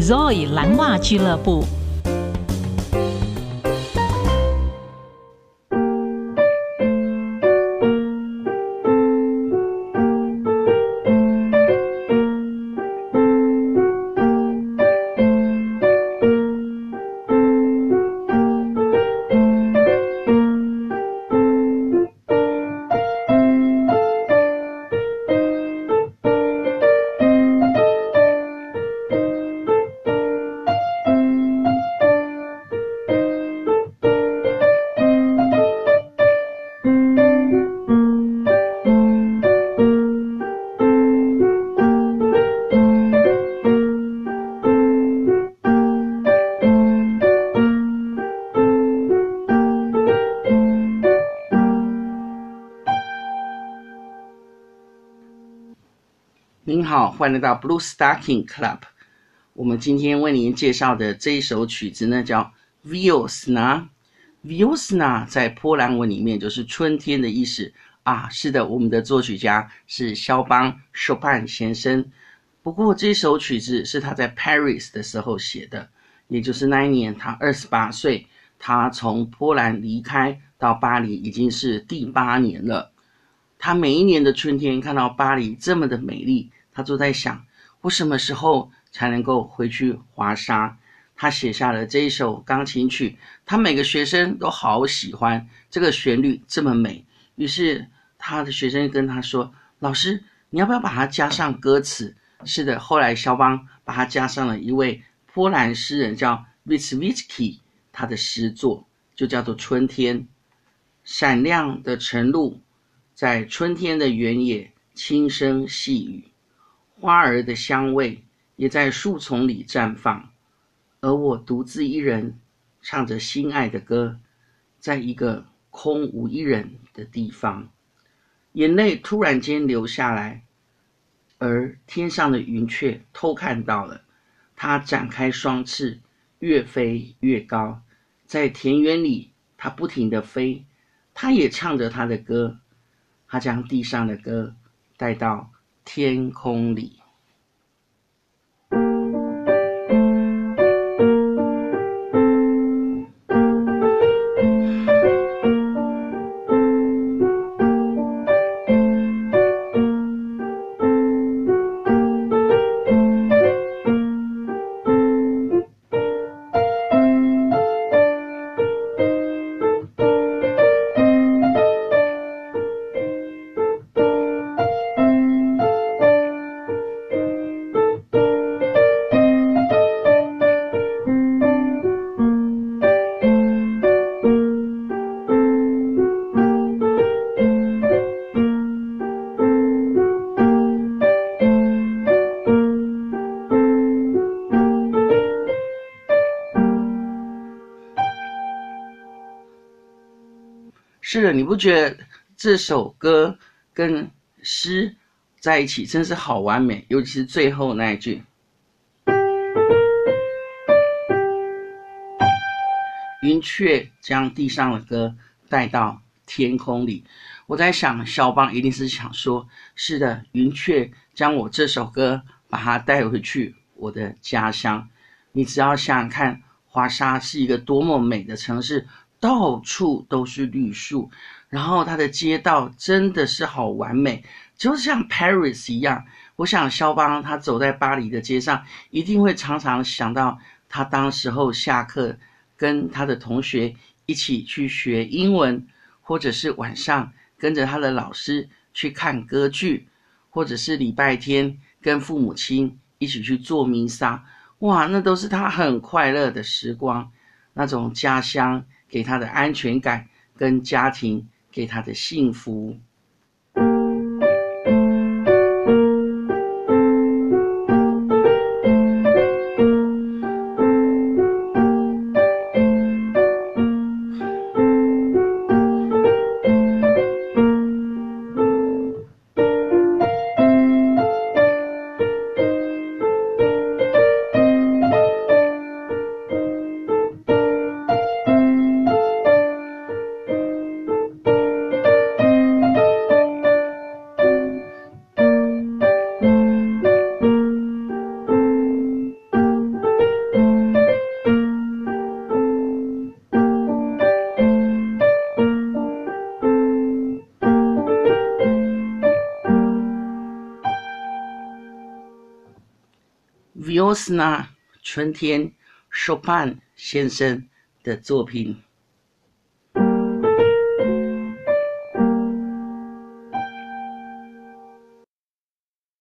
Zoe 蓝袜俱乐部。您好，欢迎来到 Blue Stocking Club。我们今天为您介绍的这一首曲子呢，叫 v i o s n a。v i o s n a 在波兰文里面就是春天的意思啊。是的，我们的作曲家是肖邦 Chopin 先生。不过这首曲子是他在 Paris 的时候写的，也就是那一年他二十八岁。他从波兰离开到巴黎已经是第八年了。他每一年的春天看到巴黎这么的美丽。他就在想，我什么时候才能够回去华沙？他写下了这一首钢琴曲，他每个学生都好喜欢这个旋律这么美。于是他的学生跟他说：“老师，你要不要把它加上歌词？”是的，后来肖邦把它加上了一位波兰诗人叫 Wierzbicki，他的诗作就叫做《春天》，闪亮的晨露在春天的原野轻声细语。花儿的香味也在树丛里绽放，而我独自一人唱着心爱的歌，在一个空无一人的地方，眼泪突然间流下来，而天上的云雀偷看到了，它展开双翅，越飞越高，在田园里，它不停地飞，它也唱着它的歌，它将地上的歌带到。天空里。是的，你不觉得这首歌跟诗在一起真是好完美？尤其是最后那一句，云雀将地上的歌带到天空里。我在想，肖邦一定是想说：是的，云雀将我这首歌把它带回去我的家乡。你只要想想看，华沙是一个多么美的城市。到处都是绿树，然后它的街道真的是好完美，就像 Paris 一样。我想肖邦他走在巴黎的街上，一定会常常想到他当时候下课跟他的同学一起去学英文，或者是晚上跟着他的老师去看歌剧，或者是礼拜天跟父母亲一起去做弥撒。哇，那都是他很快乐的时光，那种家乡。给他的安全感，跟家庭给他的幸福。又是斯纳春天，舒潘先生的作品。